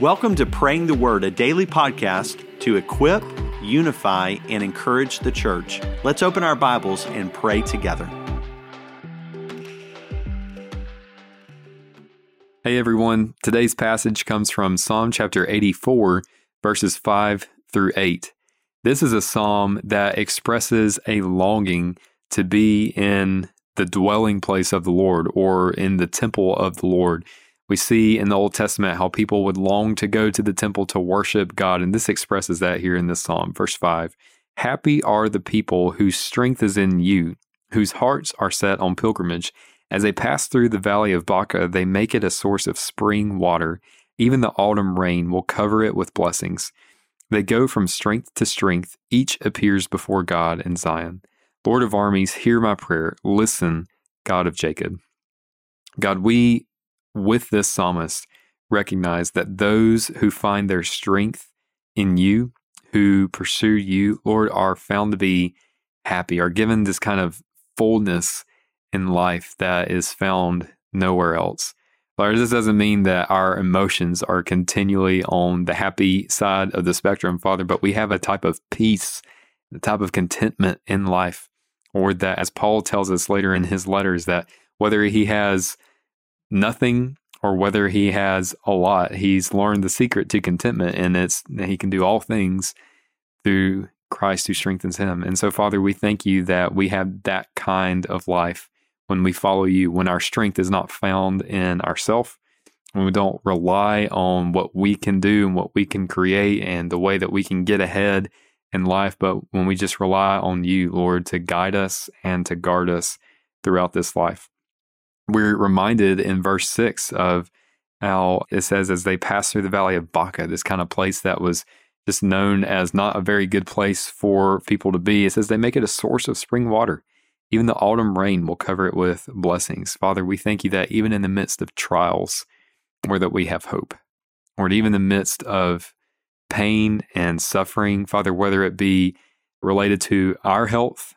Welcome to Praying the Word, a daily podcast to equip, unify, and encourage the church. Let's open our Bibles and pray together. Hey everyone, today's passage comes from Psalm chapter 84, verses 5 through 8. This is a psalm that expresses a longing to be in the dwelling place of the Lord or in the temple of the Lord. We see in the Old Testament how people would long to go to the temple to worship God, and this expresses that here in this psalm. Verse 5 Happy are the people whose strength is in you, whose hearts are set on pilgrimage. As they pass through the valley of Baca, they make it a source of spring water. Even the autumn rain will cover it with blessings. They go from strength to strength, each appears before God in Zion. Lord of armies, hear my prayer. Listen, God of Jacob. God, we with this psalmist recognize that those who find their strength in you, who pursue you, Lord, are found to be happy, are given this kind of fullness in life that is found nowhere else. Lord, this doesn't mean that our emotions are continually on the happy side of the spectrum, Father, but we have a type of peace, a type of contentment in life, or that, as Paul tells us later in his letters, that whether he has nothing or whether he has a lot, he's learned the secret to contentment, and it's that he can do all things through Christ who strengthens him. And so, Father, we thank you that we have that kind of life when we follow you, when our strength is not found in ourself, when we don't rely on what we can do and what we can create and the way that we can get ahead in life, but when we just rely on you, Lord, to guide us and to guard us throughout this life we're reminded in verse 6 of how it says, as they pass through the valley of Baca, this kind of place that was just known as not a very good place for people to be. It says they make it a source of spring water. Even the autumn rain will cover it with blessings. Father, we thank you that even in the midst of trials, or that we have hope, or even in the midst of pain and suffering, Father, whether it be related to our health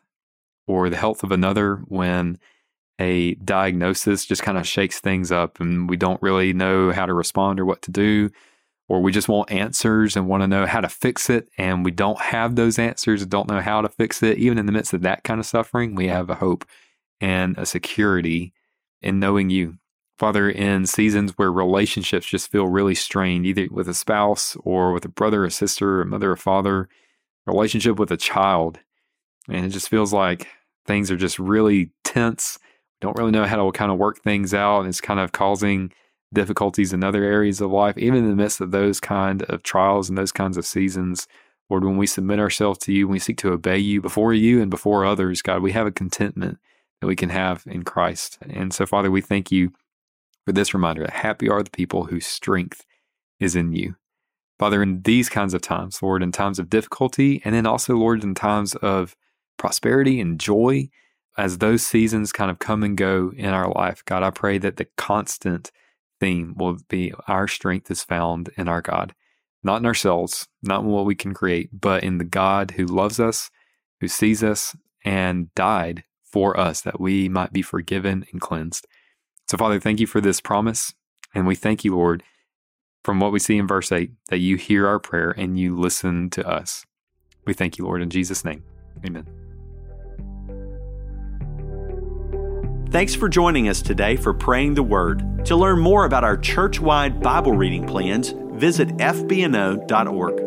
or the health of another, when a diagnosis just kind of shakes things up and we don't really know how to respond or what to do or we just want answers and want to know how to fix it and we don't have those answers and don't know how to fix it. Even in the midst of that kind of suffering we have a hope and a security in knowing you. Father in seasons where relationships just feel really strained either with a spouse or with a brother or sister or mother or father relationship with a child and it just feels like things are just really tense don't really know how to kind of work things out. And it's kind of causing difficulties in other areas of life, even in the midst of those kind of trials and those kinds of seasons. Lord, when we submit ourselves to you, when we seek to obey you before you and before others, God, we have a contentment that we can have in Christ. And so, Father, we thank you for this reminder that happy are the people whose strength is in you. Father, in these kinds of times, Lord, in times of difficulty, and then also, Lord, in times of prosperity and joy, as those seasons kind of come and go in our life, God, I pray that the constant theme will be our strength is found in our God, not in ourselves, not in what we can create, but in the God who loves us, who sees us, and died for us that we might be forgiven and cleansed. So, Father, thank you for this promise. And we thank you, Lord, from what we see in verse 8, that you hear our prayer and you listen to us. We thank you, Lord, in Jesus' name. Amen. Thanks for joining us today for Praying the Word. To learn more about our church wide Bible reading plans, visit fbno.org.